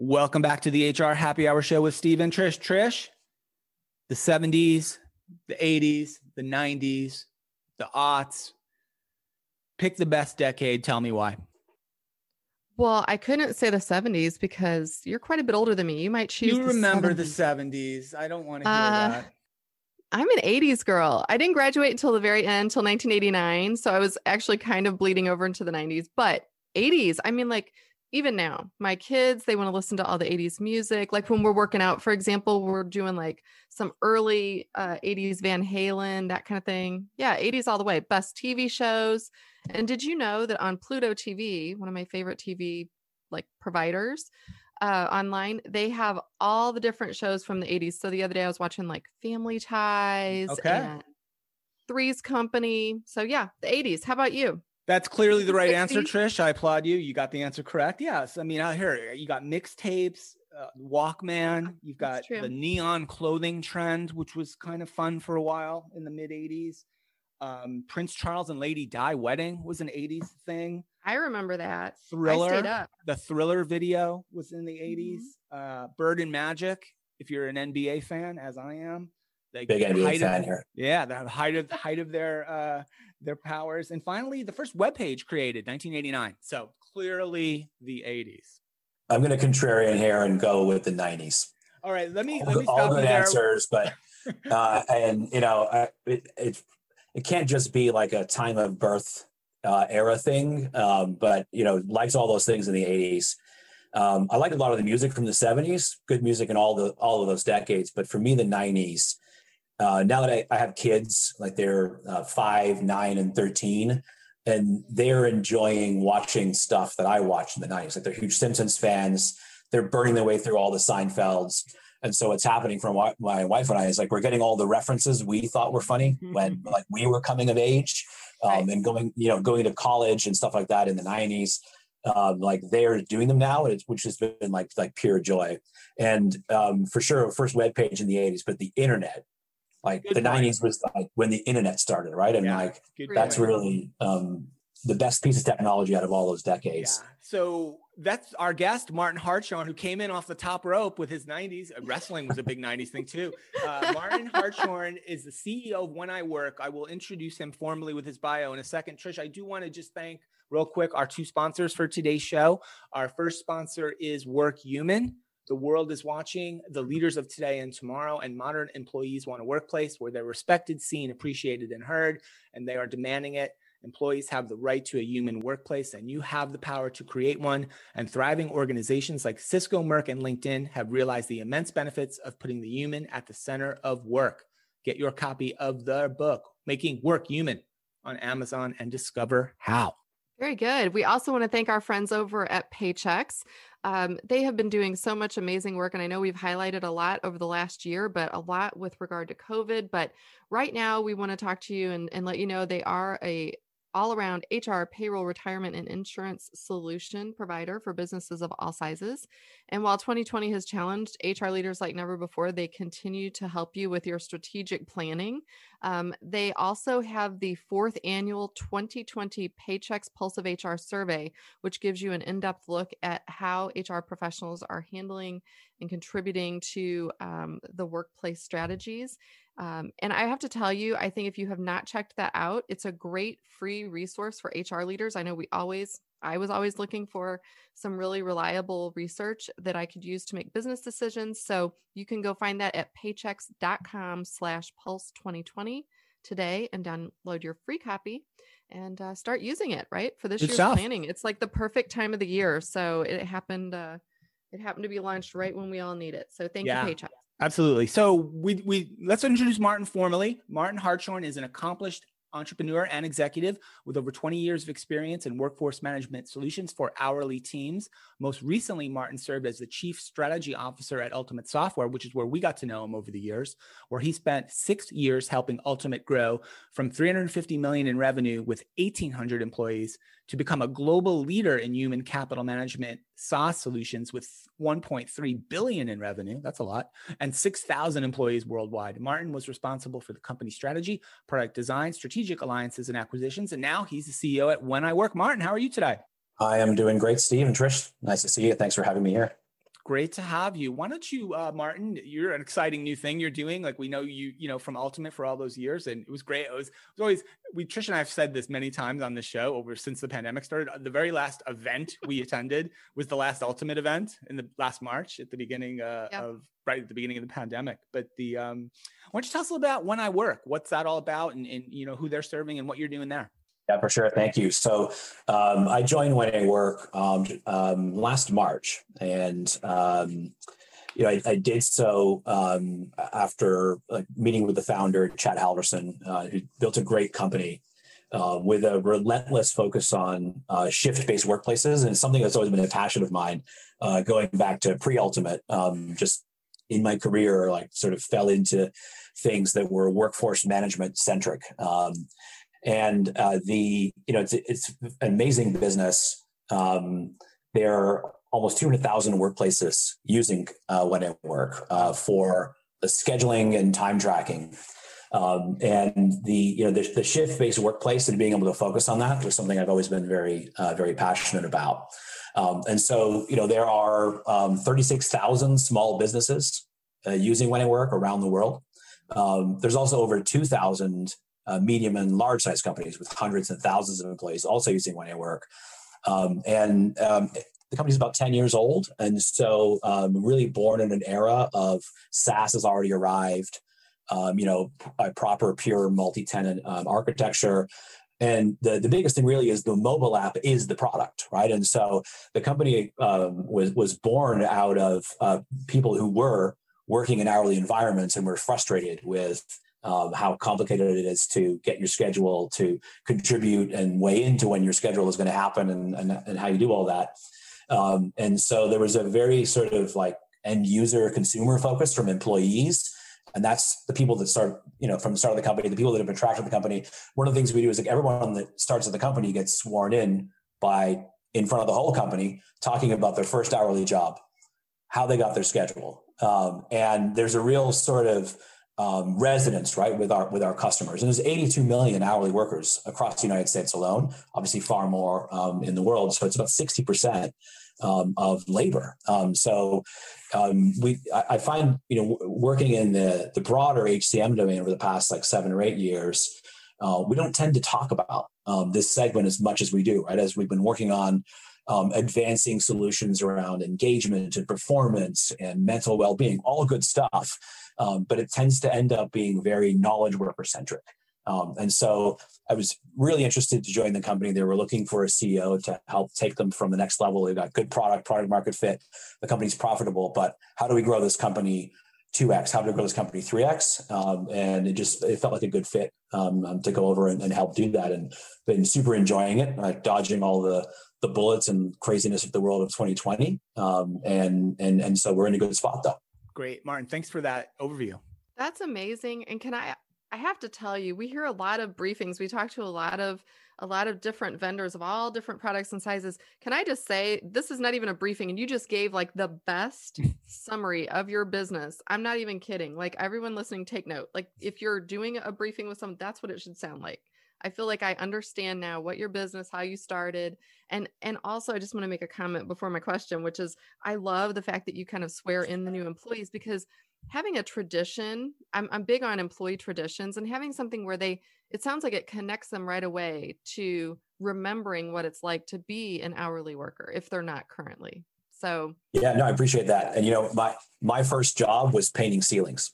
Welcome back to the HR Happy Hour Show with Steve and Trish. Trish, the 70s, the 80s, the 90s, the aughts. Pick the best decade. Tell me why. Well, I couldn't say the 70s because you're quite a bit older than me. You might choose. You remember 70s. the 70s. I don't want to hear uh, that. I'm an 80s girl. I didn't graduate until the very end, till 1989. So I was actually kind of bleeding over into the 90s. But 80s, I mean, like, even now, my kids, they want to listen to all the 80s music. Like when we're working out, for example, we're doing like some early uh, 80s Van Halen, that kind of thing. Yeah, 80s all the way. Best TV shows. And did you know that on Pluto TV, one of my favorite TV like providers uh, online, they have all the different shows from the 80s. So the other day I was watching like Family Ties okay. and Three's Company. So yeah, the 80s. How about you? That's clearly the right answer, Trish. I applaud you. You got the answer correct. Yes. I mean, out here, you got mixtapes, uh, Walkman, you've got the neon clothing trend, which was kind of fun for a while in the mid 80s. Um, Prince Charles and Lady Di wedding was an 80s thing. I remember that. Thriller. The Thriller video was in the 80s. Mm-hmm. Uh, Bird and Magic, if you're an NBA fan, as I am. Big NBA fan of, here. Yeah, the height of height of their uh, their powers. And finally, the first web page created 1989. So clearly the 80s. I'm going to contrarian here and go with the 90s. All right, let me all, let me all good answers, but uh, and you know I, it, it it can't just be like a time of birth uh, era thing, um, but you know likes all those things in the 80s. Um, I like a lot of the music from the 70s, good music in all the all of those decades, but for me the 90s uh, now that I, I, have kids, like they're uh, five, nine, and 13, and they're enjoying watching stuff that I watched in the 90s. Like they're huge Simpsons fans. They're burning their way through all the Seinfelds. And so what's happening from my wife and I is like we're getting all the references we thought were funny mm-hmm. when like we were coming of age um, right. and going, you know, going to college and stuff like that in the 90s. Um, like they're doing them now, which has been like like pure joy. And um, for sure, first web page in the 80s, but the internet like Good the point. 90s was like when the internet started, right? And yeah. like Good that's point. really um, the best piece of technology out of all those decades. Yeah. So that's our guest, Martin Hartshorne, who came in off the top rope with his 90s. Uh, wrestling was a big 90s thing too. Uh, Martin Hartshorne is the CEO of When I Work. I will introduce him formally with his bio in a second. Trish, I do want to just thank real quick our two sponsors for today's show. Our first sponsor is Workhuman. The world is watching. The leaders of today and tomorrow and modern employees want a workplace where they're respected, seen, appreciated, and heard, and they are demanding it. Employees have the right to a human workplace, and you have the power to create one. And thriving organizations like Cisco, Merck, and LinkedIn have realized the immense benefits of putting the human at the center of work. Get your copy of their book, Making Work Human, on Amazon and discover how. Very good. We also want to thank our friends over at Paychex. Um, they have been doing so much amazing work. And I know we've highlighted a lot over the last year, but a lot with regard to COVID. But right now, we want to talk to you and, and let you know they are a all around HR, payroll, retirement, and insurance solution provider for businesses of all sizes. And while 2020 has challenged HR leaders like never before, they continue to help you with your strategic planning. Um, they also have the fourth annual 2020 Paychex Pulse of HR survey, which gives you an in depth look at how HR professionals are handling and contributing to um, the workplace strategies. Um, and I have to tell you, I think if you have not checked that out, it's a great free resource for HR leaders. I know we always, I was always looking for some really reliable research that I could use to make business decisions. So you can go find that at paychex.com slash pulse 2020 today and download your free copy and uh, start using it, right? For this year's planning. It's like the perfect time of the year. So it happened, uh, it happened to be launched right when we all need it. So thank yeah. you, Paychex. Absolutely. So we we let's introduce Martin formally. Martin Hartshorne is an accomplished entrepreneur and executive with over 20 years of experience in workforce management solutions for hourly teams. Most recently, Martin served as the chief strategy officer at Ultimate Software, which is where we got to know him over the years, where he spent six years helping Ultimate grow from 350 million in revenue with 1,800 employees to become a global leader in human capital management SaaS solutions with 1.3 billion in revenue. That's a lot. And 6,000 employees worldwide. Martin was responsible for the company strategy, product design, strategic alliances and acquisitions. And now he's the CEO at When I Work. Martin, how are you today? I am doing great, Steve and Trish. Nice to see you. Thanks for having me here. Great to have you. Why don't you, uh, Martin? You're an exciting new thing you're doing. Like we know you, you know, from Ultimate for all those years, and it was great. It was, it was always we Trish and I have said this many times on the show over since the pandemic started. The very last event we attended was the last Ultimate event in the last March at the beginning uh, of right at the beginning of the pandemic. But the um, why don't you tell us a little about When I Work? What's that all about, and, and you know who they're serving and what you're doing there? Yeah, for sure. Thank you. So um, I joined When I Work um, um, last March, and um, you know I, I did so um, after meeting with the founder Chad Halverson, uh, who built a great company uh, with a relentless focus on uh, shift-based workplaces, and something that's always been a passion of mine, uh, going back to pre-ultimate. Um, just in my career, like sort of fell into things that were workforce management centric. Um, and uh, the you know it's it's an amazing business. Um, there are almost 200,000 workplaces using uh, When I Work uh, for the scheduling and time tracking. Um, and the you know the, the shift based workplace and being able to focus on that was something I've always been very uh, very passionate about. Um, and so you know there are um, 36,000 small businesses uh, using When I Work around the world. Um, there's also over 2,000 uh, medium and large size companies with hundreds and thousands of employees also using I Work. Um, and um, the company's about 10 years old. And so um, really born in an era of SaaS has already arrived, um, you know, a proper pure multi-tenant um, architecture. And the, the biggest thing really is the mobile app is the product, right? And so the company um, was, was born out of uh, people who were working in hourly environments and were frustrated with um, how complicated it is to get your schedule to contribute and weigh into when your schedule is going to happen and, and, and, how you do all that. Um, and so there was a very sort of like end user consumer focus from employees. And that's the people that start, you know, from the start of the company, the people that have been attracted to the company. One of the things we do is like everyone that starts at the company gets sworn in by in front of the whole company talking about their first hourly job, how they got their schedule. Um, and there's a real sort of um, residents, right, with our with our customers. And there's 82 million hourly workers across the United States alone. Obviously, far more um, in the world. So it's about 60 percent um, of labor. Um, so um, we, I, I, find, you know, working in the the broader HCM domain over the past like seven or eight years, uh, we don't tend to talk about um, this segment as much as we do, right? As we've been working on. Advancing solutions around engagement and performance and mental well-being, all good stuff um, but it tends to end up being very knowledge worker centric. Um, and so I was really interested to join the company. They were looking for a CEO to help take them from the next level. They've got good product, product market fit. The company's profitable, but how do we grow this company 2x? How do we grow this company 3x? Um, and it just it felt like a good fit um, um, to go over and, and, help do that. And been super enjoying it, like dodging all the the bullets and craziness of the world of 2020. Um, and and and so we're in a good spot though. Great, Martin. Thanks for that overview. That's amazing. And can I I have to tell you, we hear a lot of briefings. We talk to a lot of a lot of different vendors of all different products and sizes. Can I just say this is not even a briefing and you just gave like the best summary of your business. I'm not even kidding. Like everyone listening take note. Like if you're doing a briefing with someone, that's what it should sound like. I feel like I understand now what your business, how you started. And and also I just want to make a comment before my question, which is I love the fact that you kind of swear in the new employees because having a tradition, I'm I'm big on employee traditions and having something where they it sounds like it connects them right away to remembering what it's like to be an hourly worker if they're not currently. So yeah, no, I appreciate that. And you know, my my first job was painting ceilings.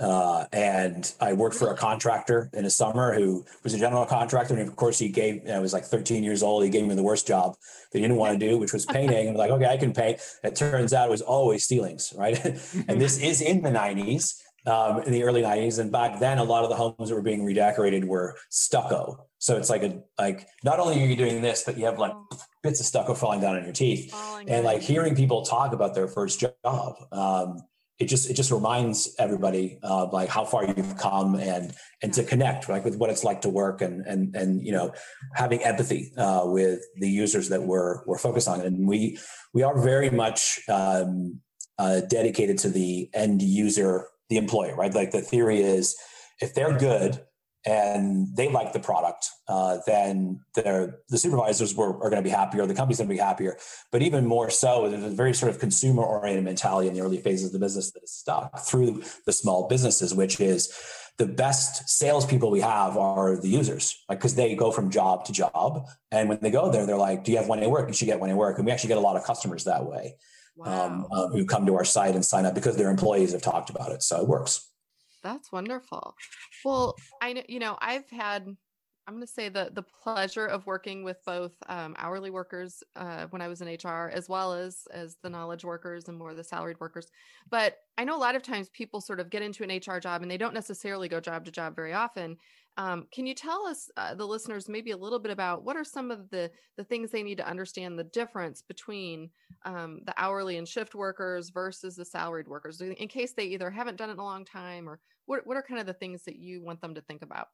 Uh, and I worked for a contractor in the summer who was a general contractor. And of course, he gave, I was like 13 years old. He gave me the worst job that he didn't want to do, which was painting. And like, okay, I can paint. It turns out it was always ceilings, right? and this is in the 90s, um, in the early 90s. And back then, a lot of the homes that were being redecorated were stucco. So it's like a, like, not only are you doing this, but you have like oh. bits of stucco falling down on your teeth. and like hearing people talk about their first job. Um, it just it just reminds everybody of like how far you've come and and to connect like with what it's like to work and and and you know having empathy uh, with the users that we're we're focused on. And we we are very much um, uh, dedicated to the end user the employer right? Like the theory is if they're good and they like the product, uh, then the the supervisors were, are going to be happier, the company's going to be happier. But even more so, there's a very sort of consumer oriented mentality in the early phases of the business that is stuck through the small businesses, which is the best salespeople we have are the users, like because they go from job to job, and when they go there, they're like, "Do you have When I Work? You should get When I Work." And we actually get a lot of customers that way wow. um, uh, who come to our site and sign up because their employees have talked about it, so it works. That's wonderful. Well, I know, you know, I've had, I'm going to say the the pleasure of working with both um, hourly workers uh, when I was in HR, as well as as the knowledge workers and more the salaried workers. But I know a lot of times people sort of get into an HR job and they don't necessarily go job to job very often. Um, can you tell us, uh, the listeners, maybe a little bit about what are some of the the things they need to understand the difference between um, the hourly and shift workers versus the salaried workers, in case they either haven't done it in a long time, or what what are kind of the things that you want them to think about?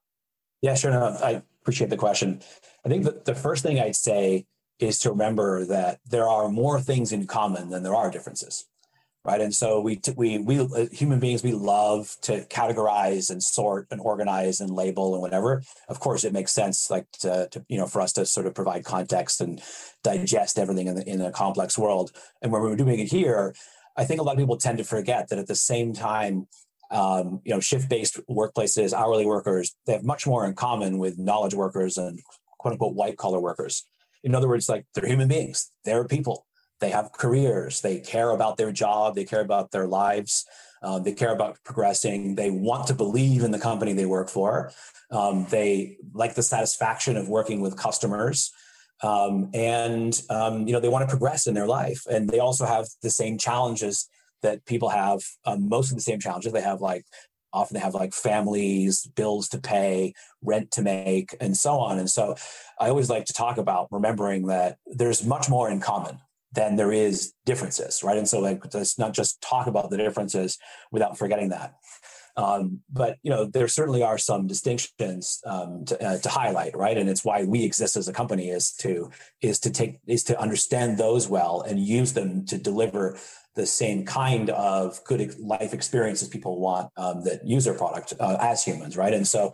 Yeah, sure. enough. I appreciate the question. I think that the first thing I'd say is to remember that there are more things in common than there are differences right? And so we we we uh, human beings we love to categorize and sort and organize and label and whatever. Of course, it makes sense, like to, to you know for us to sort of provide context and digest everything in the, in a complex world. And when we're doing it here, I think a lot of people tend to forget that at the same time. Um, you know, shift-based workplaces, hourly workers, they have much more in common with knowledge workers and quote unquote white collar workers. In other words, like they're human beings, they're people they have careers. They care about their job. They care about their lives. Um, they care about progressing. They want to believe in the company they work for. Um, they like the satisfaction of working with customers. Um, and um, you know they want to progress in their life. And they also have the same challenges that people have um, most of the same challenges they have like often they have like families bills to pay rent to make and so on. And so i always like to talk about remembering that there's much more in common than there is differences, right? And so like let's not just talk about the differences without forgetting that. Um, but you know there certainly are some distinctions um, to, uh, to, highlight, right? And it's why we exist as a company is to is to take is to understand those well and use them to deliver the same kind of good life experiences people want um, that use their product uh, as humans, right? And so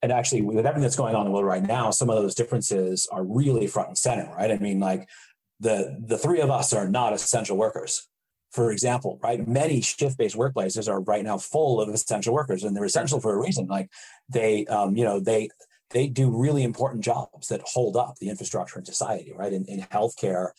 and actually with everything that's going on in the world right now some of those differences are really front and center right i mean like the the three of us are not essential workers. For example right many shift-based workplaces are right now full of essential workers and they're essential for a reason. Like they um, you know they they do really important jobs that hold up the infrastructure in society right in, in healthcare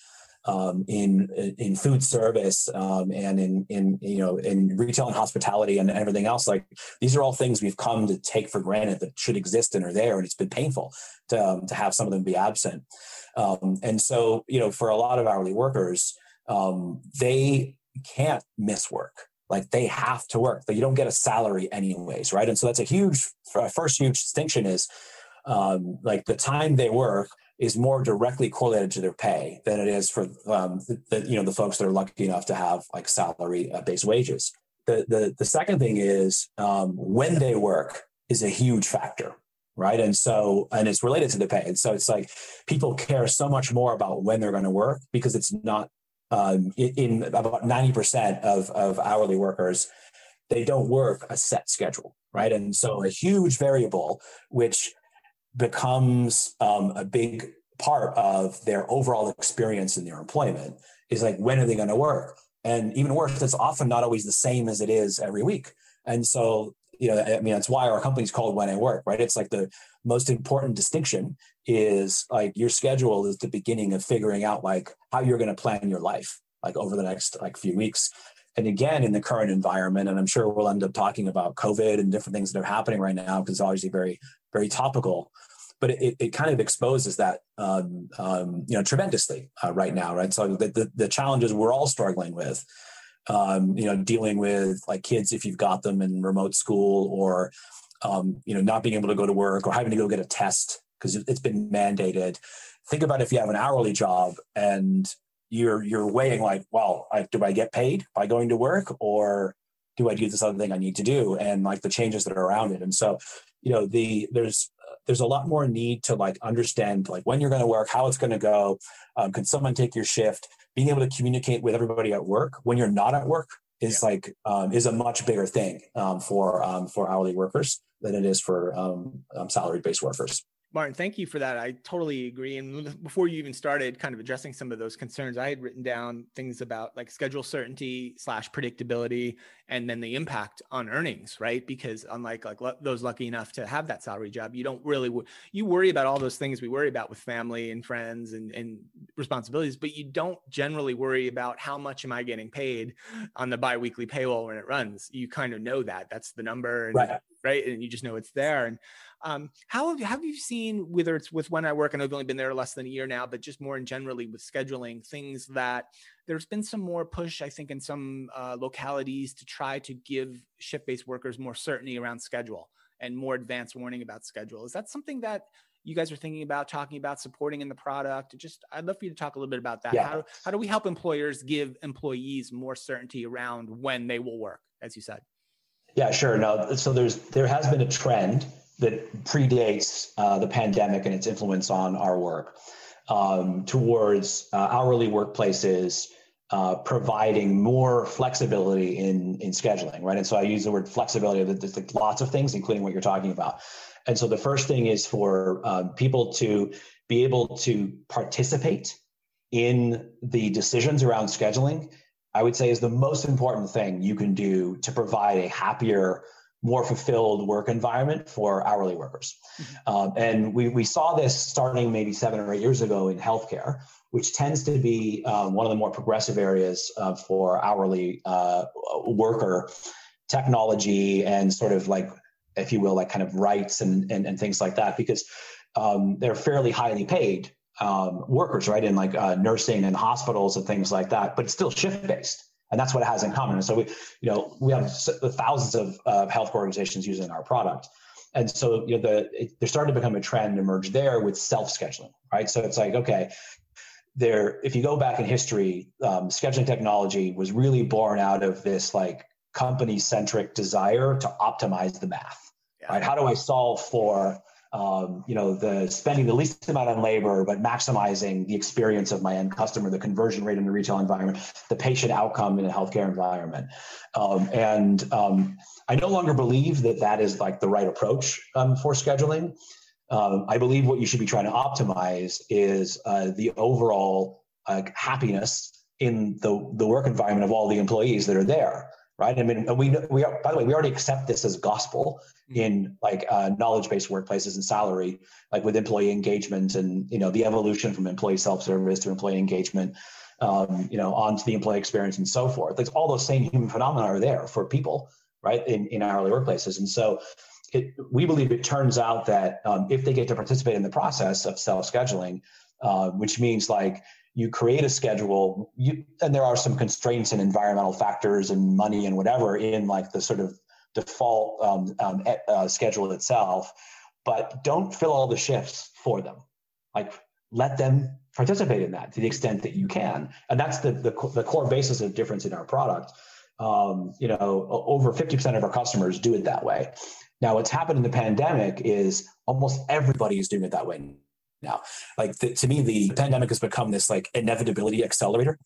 um, in in food service um, and in in you know in retail and hospitality and everything else like these are all things we've come to take for granted that should exist and are there and it's been painful to um, to have some of them be absent um, and so, you know, for a lot of hourly workers, um, they can't miss work. Like they have to work, but you don't get a salary anyways, right? And so that's a huge first huge distinction is um, like the time they work is more directly correlated to their pay than it is for um, the, the, you know the folks that are lucky enough to have like salary uh, based wages. The, the the second thing is um, when they work is a huge factor right? And so and it's related to the pay. And so it's like people care so much more about when they're going to work because it's not um, in, in about 90% of, of hourly workers they don't work a set schedule right? And so a huge variable which becomes um, a big part of their overall experience in their employment is like when are they going to work and even worse it's often not always the same as it is every week and so you know, I mean, that's why our company's called When I Work, right? It's like the most important distinction is like your schedule is the beginning of figuring out like how you're going to plan your life like over the next like few weeks. And again, in the current environment, and I'm sure we'll end up talking about COVID and different things that are happening right now because it's obviously very, very topical. But it, it kind of exposes that, um, um, you know, tremendously uh, right now, right? So the, the, the challenges we're all struggling with um, you know, dealing with like kids if you've got them in remote school or, um, you know, not being able to go to work or having to go get a test because it's been mandated. Think about if you have an hourly job and you're you're weighing like, well, I, do I get paid by going to work or do I do this other thing I need to do and like the changes that are around it. And so, you know, the there's there's a lot more need to like understand like when you're going to work, how it's going to go. Um, can someone take your shift? being able to communicate with everybody at work when you're not at work is yeah. like um, is a much bigger thing um, for um, for hourly workers than it is for um, um, salary based workers. Martin, thank you for that. I totally agree. And before you even started kind of addressing some of those concerns, I had written down things about like schedule certainty slash predictability and then the impact on earnings, right? Because unlike like those lucky enough to have that salary job, you don't really, you worry about all those things we worry about with family and friends and, and responsibilities, but you don't generally worry about how much am I getting paid on the biweekly payroll when it runs. You kind of know that that's the number. And, right. Right. And you just know it's there. And um, how have you, have you seen, whether it's with When I Work, and I know you've only been there less than a year now, but just more in generally with scheduling, things that there's been some more push, I think, in some uh, localities to try to give shift based workers more certainty around schedule and more advanced warning about schedule. Is that something that you guys are thinking about talking about supporting in the product just i'd love for you to talk a little bit about that yeah. how, how do we help employers give employees more certainty around when they will work as you said yeah sure no so there's there has been a trend that predates uh, the pandemic and its influence on our work um, towards uh, hourly workplaces uh, providing more flexibility in in scheduling, right? And so I use the word flexibility. There's like lots of things, including what you're talking about. And so the first thing is for um, people to be able to participate in the decisions around scheduling. I would say is the most important thing you can do to provide a happier more fulfilled work environment for hourly workers. Mm-hmm. Um, and we, we saw this starting maybe seven or eight years ago in healthcare, which tends to be um, one of the more progressive areas uh, for hourly uh, worker technology and sort of like, if you will, like kind of rights and, and, and things like that, because um, they're fairly highly paid um, workers, right? In like uh, nursing and hospitals and things like that, but it's still shift based and that's what it has in common. And so we, you know, we have thousands of uh, health organizations using our product. And so, you know, the it, there started to become a trend emerge there with self scheduling, right? So it's like, okay, there. If you go back in history, um, scheduling technology was really born out of this like company centric desire to optimize the math, yeah. right? How do I solve for um, you know, the spending the least amount on labor, but maximizing the experience of my end customer, the conversion rate in the retail environment, the patient outcome in a healthcare environment. Um, and um, I no longer believe that that is like the right approach um, for scheduling. Um, I believe what you should be trying to optimize is uh, the overall uh, happiness in the, the work environment of all the employees that are there right? I mean, we we are, by the way, we already accept this as gospel mm-hmm. in like uh, knowledge-based workplaces and salary, like with employee engagement and you know the evolution from employee self-service to employee engagement, um, you know, onto the employee experience and so forth. Like all those same human phenomena are there for people, right, in in hourly workplaces, and so. It, we believe it turns out that um, if they get to participate in the process of self-scheduling, uh, which means like you create a schedule you and there are some constraints and environmental factors and money and whatever in like the sort of default um, um, uh, schedule itself but don't fill all the shifts for them. Like let them participate in that to the extent that you can. And that's the the, the core basis of difference in our product. Um, you know over 50% of our customers do it that way. Now what's happened in the pandemic is almost everybody is doing it that way now. Like the, to me, the pandemic has become this like inevitability accelerator,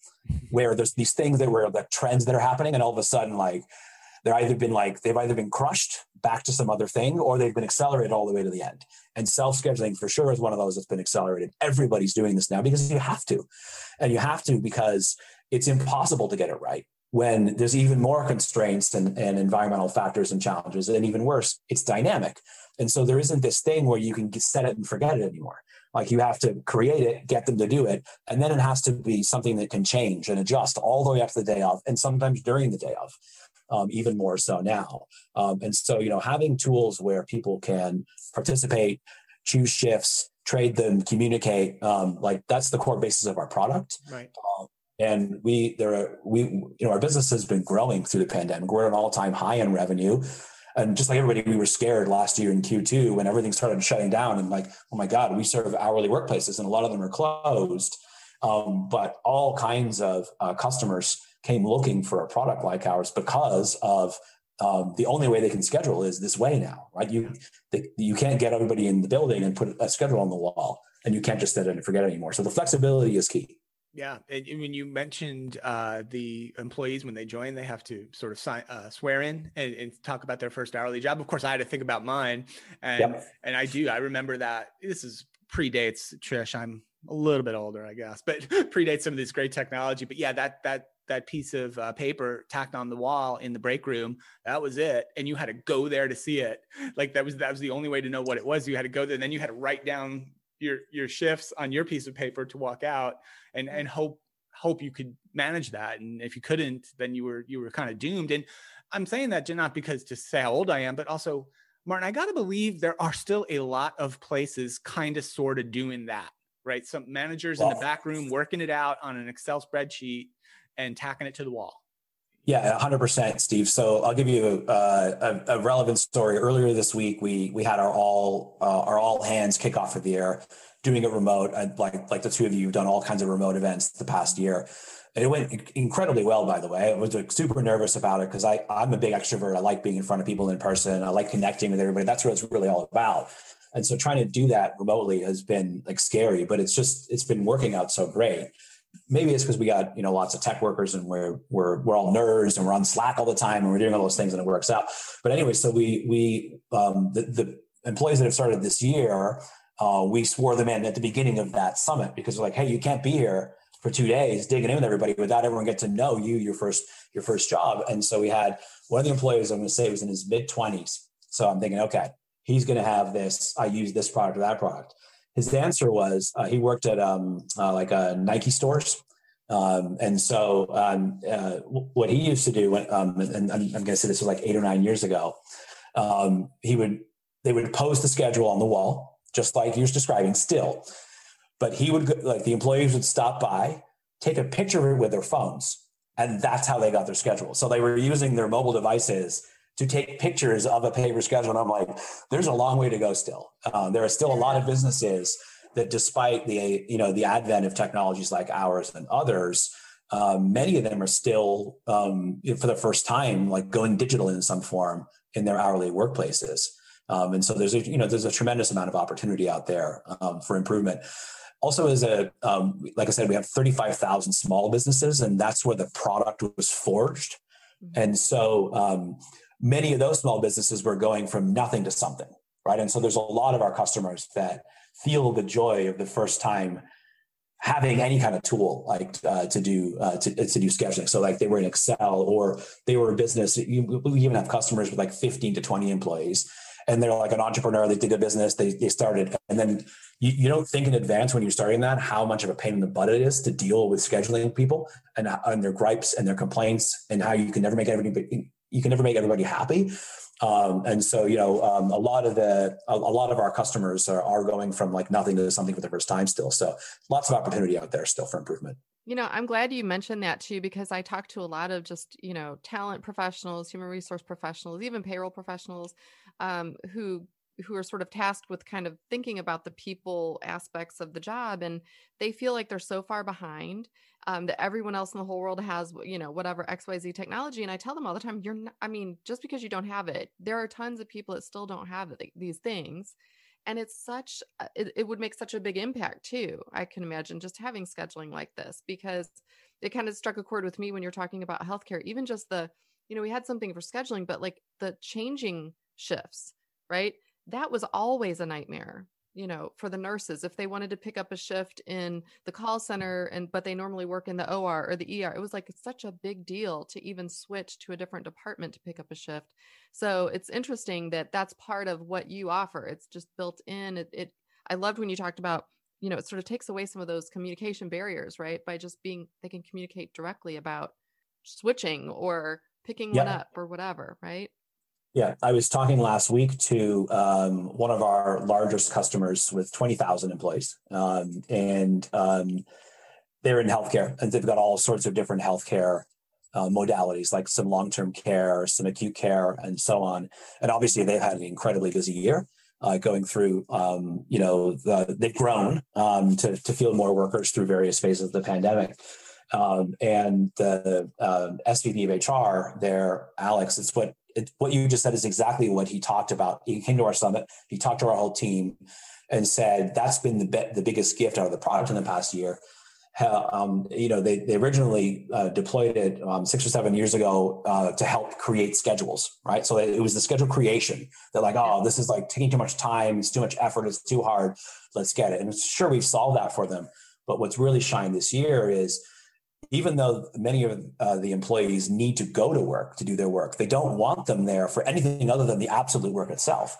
where there's these things that were the trends that are happening, and all of a sudden, like they're either been like they've either been crushed back to some other thing, or they've been accelerated all the way to the end. And self scheduling for sure is one of those that's been accelerated. Everybody's doing this now because you have to, and you have to because it's impossible to get it right when there's even more constraints and, and environmental factors and challenges and even worse it's dynamic and so there isn't this thing where you can set it and forget it anymore like you have to create it, get them to do it, and then it has to be something that can change and adjust all the way up to the day of, and sometimes during the day of. Um, even more so now. Um, and so, you know, having tools where people can participate, choose shifts, trade them, communicate, um, like that's the core basis of our product. Right. Um, and we, there, are, we, you know, our business has been growing through the pandemic. We're at an all-time high in revenue. And just like everybody, we were scared last year in Q2 when everything started shutting down and like, oh my God, we serve hourly workplaces and a lot of them are closed. Um, but all kinds of uh, customers came looking for a product like ours because of um, the only way they can schedule is this way now, right? You they, you can't get everybody in the building and put a schedule on the wall, and you can't just set it and forget anymore. So the flexibility is key. Yeah, and when you mentioned uh, the employees when they join, they have to sort of sign, uh, swear in and, and, talk about their first hourly job. Of course, I had to think about mine, and yep. and I do. I remember that this is predates Trish. I'm a little bit older, I guess, but predates some of this great technology. But yeah, that that that piece of uh, paper tacked on the wall in the break room, that was it, and you had to go there to see it. Like that was that was the only way to know what it was. You had to go there, and then you had to write down your your shifts on your piece of paper to walk out and and hope hope you could manage that. And if you couldn't then you were you were kind of doomed. And i'm saying that not because to say how old i am but also martin i got to believe there are still a lot of places kind of sort of doing that right? Some managers in the back room working it out on an excel spreadsheet and tacking it to the wall. Yeah, 100%, Steve. So I'll give you a, a, a, relevant story. Earlier this week, we we had our all uh, our all hands kickoff for the year, doing it remote. And like like the two of you have done all kinds of remote events the past year. And it went incredibly well, by the way. I was like, super nervous about it because I I'm a big extrovert. I like being in front of people in person. I like connecting with everybody. That's what it's really all about. And so trying to do that remotely has been like scary, but it's just it's been working out so great maybe it's because we got you know lots of tech workers and we're we're we're all nerds and we're on Slack all the time and we're doing all those things and it works out. But anyway, so we we um, the, the employees that have started this year, uh, we swore them in at the beginning of that summit because they're like, hey, you can't be here for two days digging in with everybody without everyone get to know you your first your first job. And so we had one of the employees I'm going to say was in his mid twenties. So I'm thinking, okay, he's going to have this. I use this product or that product his answer was uh, he worked at um, uh, like Nike stores. Um, and so um, uh, what he used to do, when, um, and I'm, I'm going to say this was like eight or nine years ago, um, he would they would post the schedule on the wall, just like he was describing still. But he would like the employees would stop by, take a picture of it with their phones, and that's how they got their schedule. So they were using their mobile devices to take pictures of a paper schedule. And I'm like, there's a long way to go still. Uh, there are still a lot of businesses that despite the, you know, the advent of technologies like ours and others, um, many of them are still, um, for the first time, like going digital in some form in their hourly workplaces. Um, and so there's a, you know, there's a tremendous amount of opportunity out there um, for improvement. Also, as a, um, like I said, we have 35,000 small businesses, and that's where the product was forged. Mm-hmm. And so, um, many of those small businesses were going from nothing to something, right? And so there's a lot of our customers that feel the joy of the first time having any kind of tool like uh, to do uh, to, to do scheduling. So like they were in Excel or they were a business. You, we even have customers with like 15 to 20 employees and they're like an entrepreneur. They did a business, they, they started, and then you, you don't think in advance when you're starting that how much of a pain in the butt it is to deal with scheduling people and, and their gripes and their complaints and how you can never make everybody you can never make everybody happy. Um, and so, you know, um, a lot of the a, a, lot of our customers are, are going from like nothing to something for the first time still. So, lots of opportunity out there still for improvement. You know, I'm glad you mentioned that too because I talk to a lot of just you know talent professionals, human resource professionals, even payroll professionals, um, who who are sort of tasked with kind of thinking about the people aspects of the job and they feel like they're so far behind um, that everyone else in the whole world has you know whatever xyz technology and i tell them all the time you're not i mean just because you don't have it there are tons of people that still don't have it, these things. And it's such it, it would make such a big impact too i can imagine just having scheduling like this because it kind of struck a chord with me when you're talking about healthcare even just the you know we had something for scheduling but like the changing shifts right? That was always a nightmare you know for the nurses. If they wanted to pick up a shift in the call center and but they normally work in the OR or the ER it was like such a big deal to even switch to a different department to pick up a shift. So it's interesting that that's part of what you offer. It's just built in. It, it I loved when you talked about you know it sort of takes away some of those communication barriers right? By just being they can communicate directly about switching or picking yeah. one up or whatever right yeah, I was talking last week to um, one of our largest customers with 20,000 employees. Um, and um, they're in healthcare and they've got all sorts of different healthcare uh, modalities, like some long term care, some acute care, and so on. And obviously, they've had an incredibly busy year. Uh, going through, um, you know, the, they've grown um, to, to field more workers through various phases of the pandemic. Um, and the uh, SVP of HR there, Alex, it's what it, what you just said is exactly what he talked about. He came to our summit, he talked to our whole team, and said that's been the the biggest gift out of the product in the past year um, you know, they, they originally uh, deployed it um, six or seven years ago uh, to help create schedules, right? So it was the schedule creation. They're like, oh, this is like taking too much time. It's too much effort. It's too hard. Let's get it. And sure, we've solved that for them. But what's really shined this year is even though many of uh, the employees need to go to work to do their work, they don't want them there for anything other than the absolute work itself.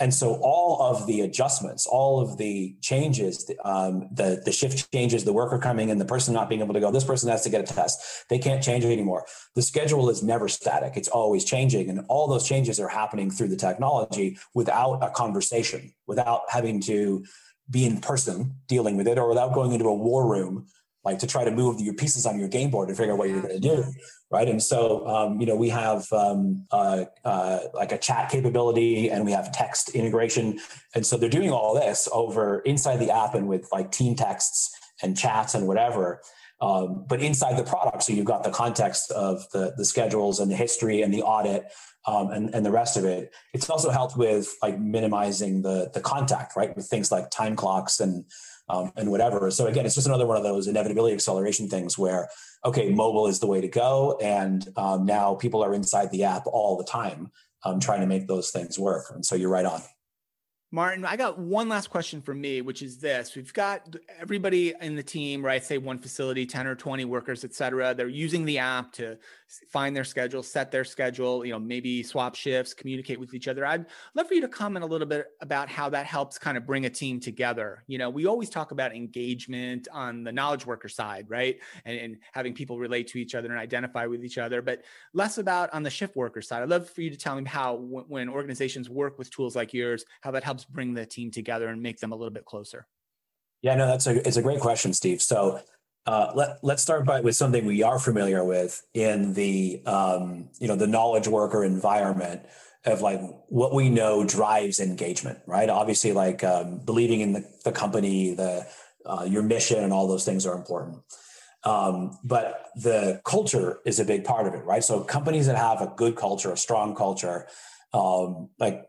And so all of the adjustments, all of the changes, um, the, the shift changes, the worker coming in, the person not being able to go, this person has to get a test. They can't change it anymore. The schedule is never static. It's always changing. And all those changes are happening through the technology without a conversation, without having to be in person dealing with it or without going into a war room like to try to move your pieces on your game board and figure out what you're going to do right? And so um, you know we have um, uh, uh, like a chat capability and we have text integration. And so they're doing all this over inside the app and with like team texts and chats and whatever um, but inside the product. So you've got the context of the the schedules and the history and the audit um, and, and the rest of it. It's also helped with like minimizing the the contact right with things like time clocks and um, and whatever. So again, it's just another one of those inevitability acceleration things where, okay, mobile is the way to go. And um, now people are inside the app all the time um, trying to make those things work. And so you're right on. Martin, I got one last question for me, which is this. We've got everybody in the team, right? Say one facility, 10 or 20 workers, et cetera. They're using the app to find their schedule, set their schedule, you know, maybe swap shifts, communicate with each other. I'd love for you to comment a little bit about how that helps kind of bring a team together. You know, we always talk about engagement on the knowledge worker side, right? And, and having people relate to each other and identify with each other, but less about on the shift worker side. I'd love for you to tell me how, when organizations work with tools like yours, how that helps bring the team together and make them a little bit closer. Yeah, no, that's a it's a great question, Steve. So uh, let, let's start by with something we are familiar with in the um, you know the knowledge worker environment of like what we know drives engagement right? Obviously like um, believing in the, the company the uh, your mission and all those things are important. Um, but the culture is a big part of it right? So companies that have a good culture a strong culture um, like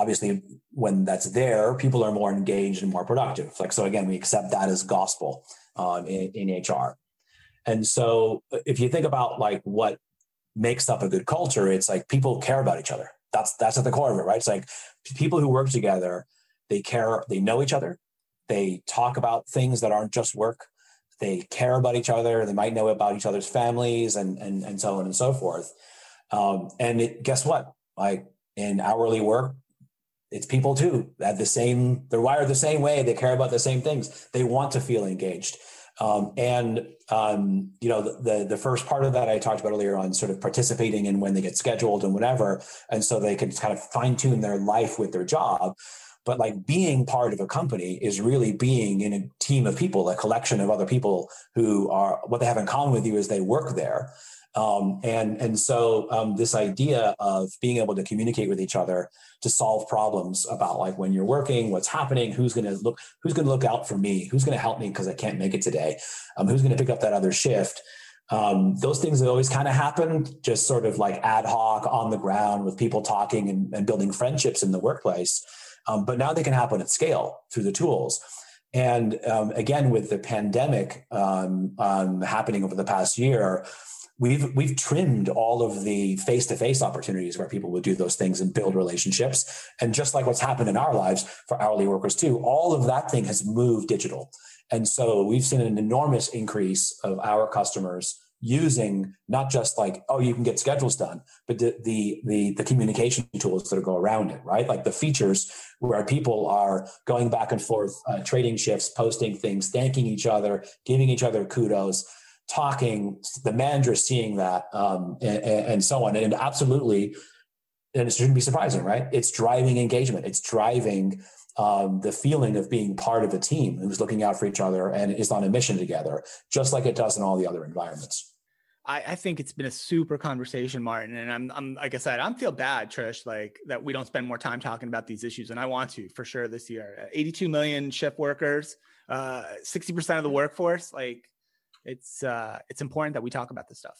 obviously when that's there people are more engaged and more productive like so again we accept that as gospel um, in, in HR. And so if you think about like what makes up a good culture, it's like people care about each other. That's that's at the core of it, right? It's like people who work together, they care, they know each other, they talk about things that aren't just work. They care about each other. They might know about each other's families and and and so on and so forth. Um, and it, guess what? Like in hourly work, it's people too that the same they're wired the same way. They care about the same things. They want to feel engaged. Um, and um, you know the, the first part of that i talked about earlier on sort of participating in when they get scheduled and whatever. And so they can kind of fine tune their life with their job. But like being part of a company is really being in a team of people a collection of other people who are what they have in common with you is they work there um, and and so um, this idea of being able to communicate with each other to solve problems about like when you're working, what's happening, who's going to look, who's going to look out for me, who's going to help me because I can't make it today, um, who's going to pick up that other shift. Um, those things have always kind of happened, just sort of like ad hoc on the ground with people talking and, and building friendships in the workplace. Um, but now they can happen at scale through the tools. And um, again, with the pandemic happening over the past year, we've we've trimmed all of the face-to-face opportunities where people would do those things and build relationships. And just like what's happened in our lives for hourly workers too all of that thing has moved digital. And so we've seen an enormous increase of our customers using not just like oh you can get schedules done but the the the, the communication tools that go around it right? Like the features where people are going back and forth uh, trading shifts posting things thanking each other giving each other kudos talking, the manager seeing that, um, and, and, so on. And absolutely, and it shouldn't be surprising, right? It's driving engagement. It's driving um, the feeling of being part of a team who's looking out for each other and is on a mission together, just like it does in all the other environments. I, I, think it's been a super conversation, Martin. And I'm, I'm, like I said, I'm feel bad, Trish, like that we don't spend more time talking about these issues. And I want to for sure this year. 82 million shift workers, uh, 60% of the workforce. Like it's uh it's important that we talk about this stuff.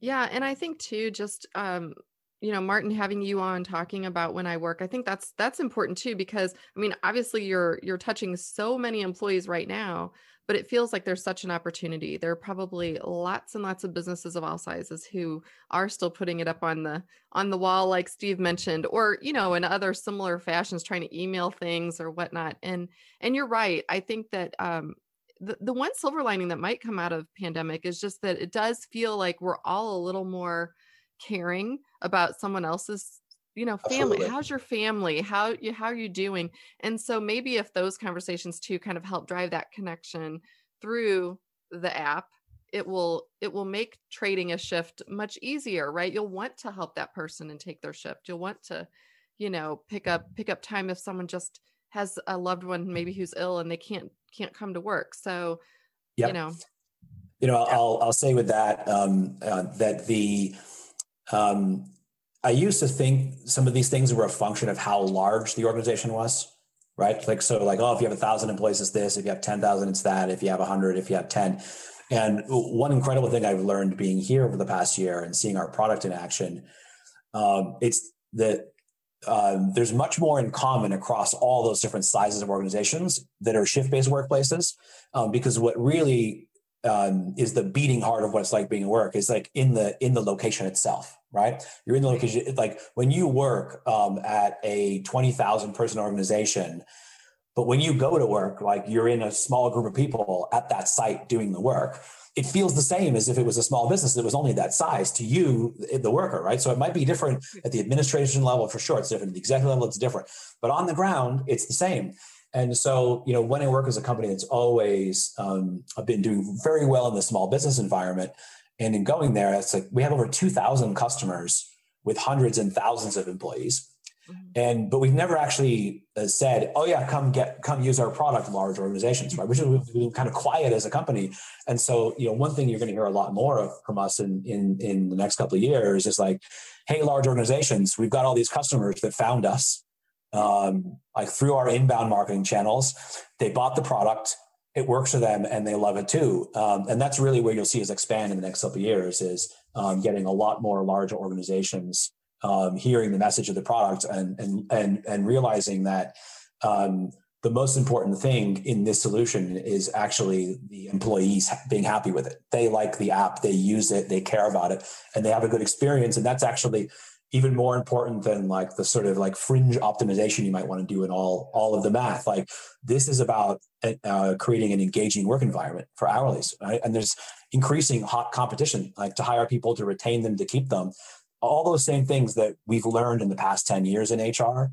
Yeah and i think too just um you know martin having you on talking about when i work i think that's that's important too because i mean obviously you're you're touching so many employees right now but it feels like there's such an opportunity. There are probably lots and lots of businesses of all sizes who are still putting it up on the on the wall like steve mentioned or you know in other similar fashions trying to email things or whatnot. And and you're right. I think that um the, the one silver lining that might come out of pandemic is just that it does feel like we're all a little more caring about someone else's you know family. Absolutely. how's your family? How you how are you doing? And so maybe if those conversations too kind of help drive that connection through the app it will it will make trading a shift much easier right? You'll want to help that person and take their shift. You'll want to you know pick up pick up time if someone just has a loved one maybe who's ill and they can't can't come to work so yep. you know you know i'll i'll say with that um uh, that the um, I used to think some of these things were a function of how large the organization was, right? Like, so like, oh, if you have a thousand employees, it's this. If you have 10,000, it's that. If you have a hundred, if you have 10. And one incredible thing I've learned being here over the past year and seeing our product in action, um, it's that um, there's much more in common across all those different sizes of organizations that are shift-based workplaces. Um, because what really um, is the beating heart of what it's like being at work is like in the in the location itself right you're in the location like when you work um, at a 20000 person organization but when you go to work like you're in a small group of people at that site doing the work it feels the same as if it was a small business that was only that size to you the worker right? So it might be different at the administration level for sure. It's different at the executive level. It's different. But on the ground it's the same. And so, you know, when I work as a company that's always um, I've been doing very well in the small business environment, and in going there, it's like we have over two thousand customers with hundreds and thousands of employees, mm-hmm. and but we've never actually uh, said, "Oh yeah, come get come use our product." Large organizations, right? Which is we've been kind of quiet as a company, and so you know, one thing you're going to hear a lot more from us in in in the next couple of years is like, "Hey, large organizations, we've got all these customers that found us." um, like through our inbound marketing channels. They bought the product, it works for them, and they love it too. Um, and that's really where you'll see us expand in the next couple of years is um, getting a lot more larger organizations um, hearing the message of the product and and and and realizing that. Um, the most important thing in this solution is actually the employees being happy with it. They like the app, they use it, they care about it, and they have a good experience. And that's actually even more important than like the sort of like fringe optimization you might want to do in all all of the math like this is about uh, creating an engaging work environment for hourlies right and there's increasing hot competition like to hire people to retain them to keep them all those same things that we've learned in the past 10 years in hr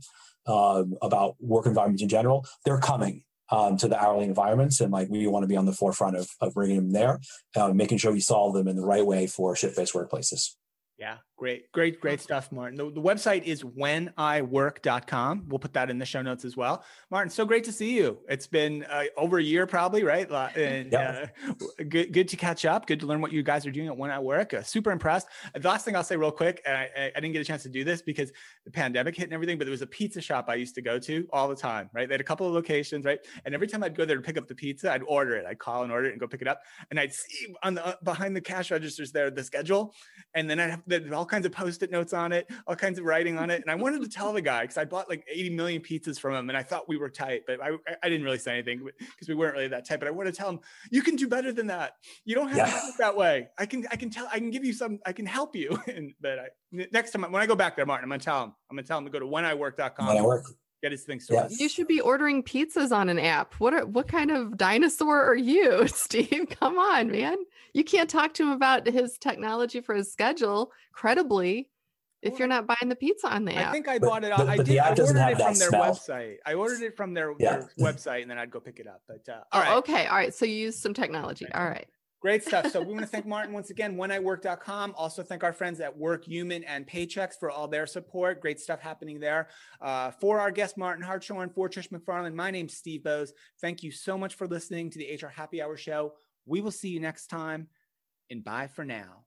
um, about work environments in general they're coming um, to the hourly environments and like we want to be on the forefront of, of bringing them there uh, making sure we solve them in the right way for shift-based workplaces. Yeah, great, great, great stuff, Martin. The, the website is wheniwork.com. We'll put that in the show notes as well. Martin, so great to see you. It's been uh, over a year, probably, right? And yep. uh, good, good to catch up. Good to learn what you guys are doing at When I Work. Uh, super impressed. The last thing I'll say real quick, and I, I, didn't get a chance to do this because the pandemic hit and everything, but there was a pizza shop I used to go to all the time, right? They had a couple of locations, right? And every time I'd go there to pick up the pizza, I'd order it. I'd call and order it and go pick it up. And I'd see on the uh, behind the cash registers there the schedule, and then I'd have the, all kinds of post-it notes on it, all kinds of writing on it. And I wanted to tell the guy because I bought like 80 million pizzas from him and I thought we were tight, but I, I didn't really say anything because we weren't really that tight. But I want to tell him, you can do better than that. You don't have yeah. to do it that way. I can, I can tell, I can give you some, I can help you. and but I, next time when I go back there, Martin, I'm gonna tell him, I'm gonna tell him to go to wheniwork.com. When I work get his thing sorted. You should be ordering pizzas on an app. What are what kind of dinosaur are you, Steve? Come on, man. You can't talk to him about his technology for his schedule credibly if you're not buying the pizza on the app. I think I bought it. But, I, did, I ordered it from their smell. website. I ordered it from their, yeah. their, website, and then I'd go pick it up. But uh, all oh, right. Okay. All right. So you use some technology. All right. Great stuff. So we want to thank Martin once again, wheniwork.com. Also thank our friends at WorkHuman and Paychex for all their support. Great stuff happening there. Uh, for our guest, Martin Hartshorne, for Trish McFarlane, my name's Steve Boese. Thank you so much for listening to the HR Happy Hour Show. We will see you next time, and bye for now.